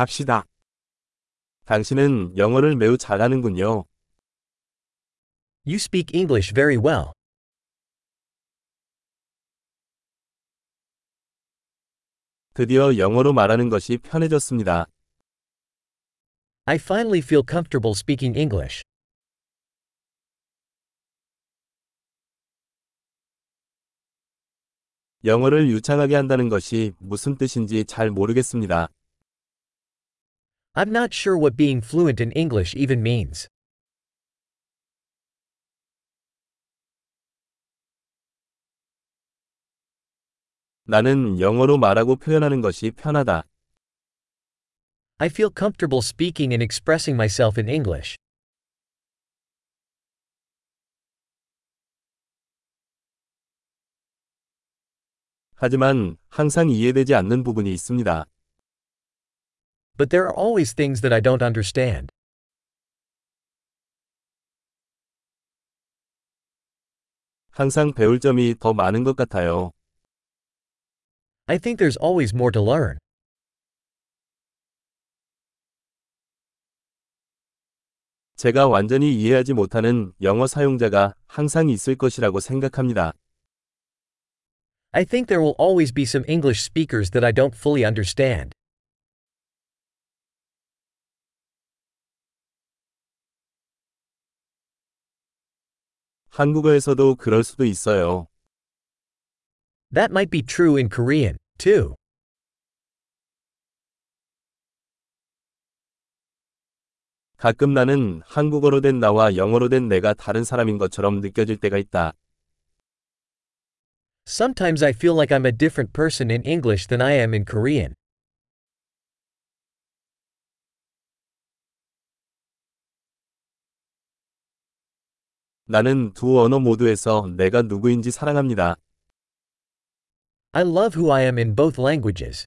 갑시다. 당신은 영어를 매우 잘하는군요. You speak English very well. 드디어 영어로 말하는 것이 편해졌습니다. I finally feel comfortable speaking English. 영어를 유창하게 한다는 것이 무슨 뜻인지 잘 모르겠습니다. I'm not sure what being fluent in English even means. 나는 영어로 말하고 표현하는 것이 편하다. I feel comfortable speaking and expressing myself in English. 하지만 항상 이해되지 않는 부분이 있습니다. But there are always things that I don't understand. 항상 배울 점이 더 많은 것 같아요. I think there's always more to learn. 제가 완전히 이해하지 못하는 영어 사용자가 항상 있을 것이라고 생각합니다. I think there will always be some English speakers that I don't fully understand. 한국어에서도 그럴 수도 있어요. That might be true in Korean, too. 가끔 나는 한국어로 된 나와 영어로 된 내가 다른 사람인 것처럼 느껴질 때가 있다. Sometimes I feel like I'm a different person in English than I am in Korean. 나는 두 언어 모두에서 내가 누구인지 사랑합니다. I love who I am in both languages.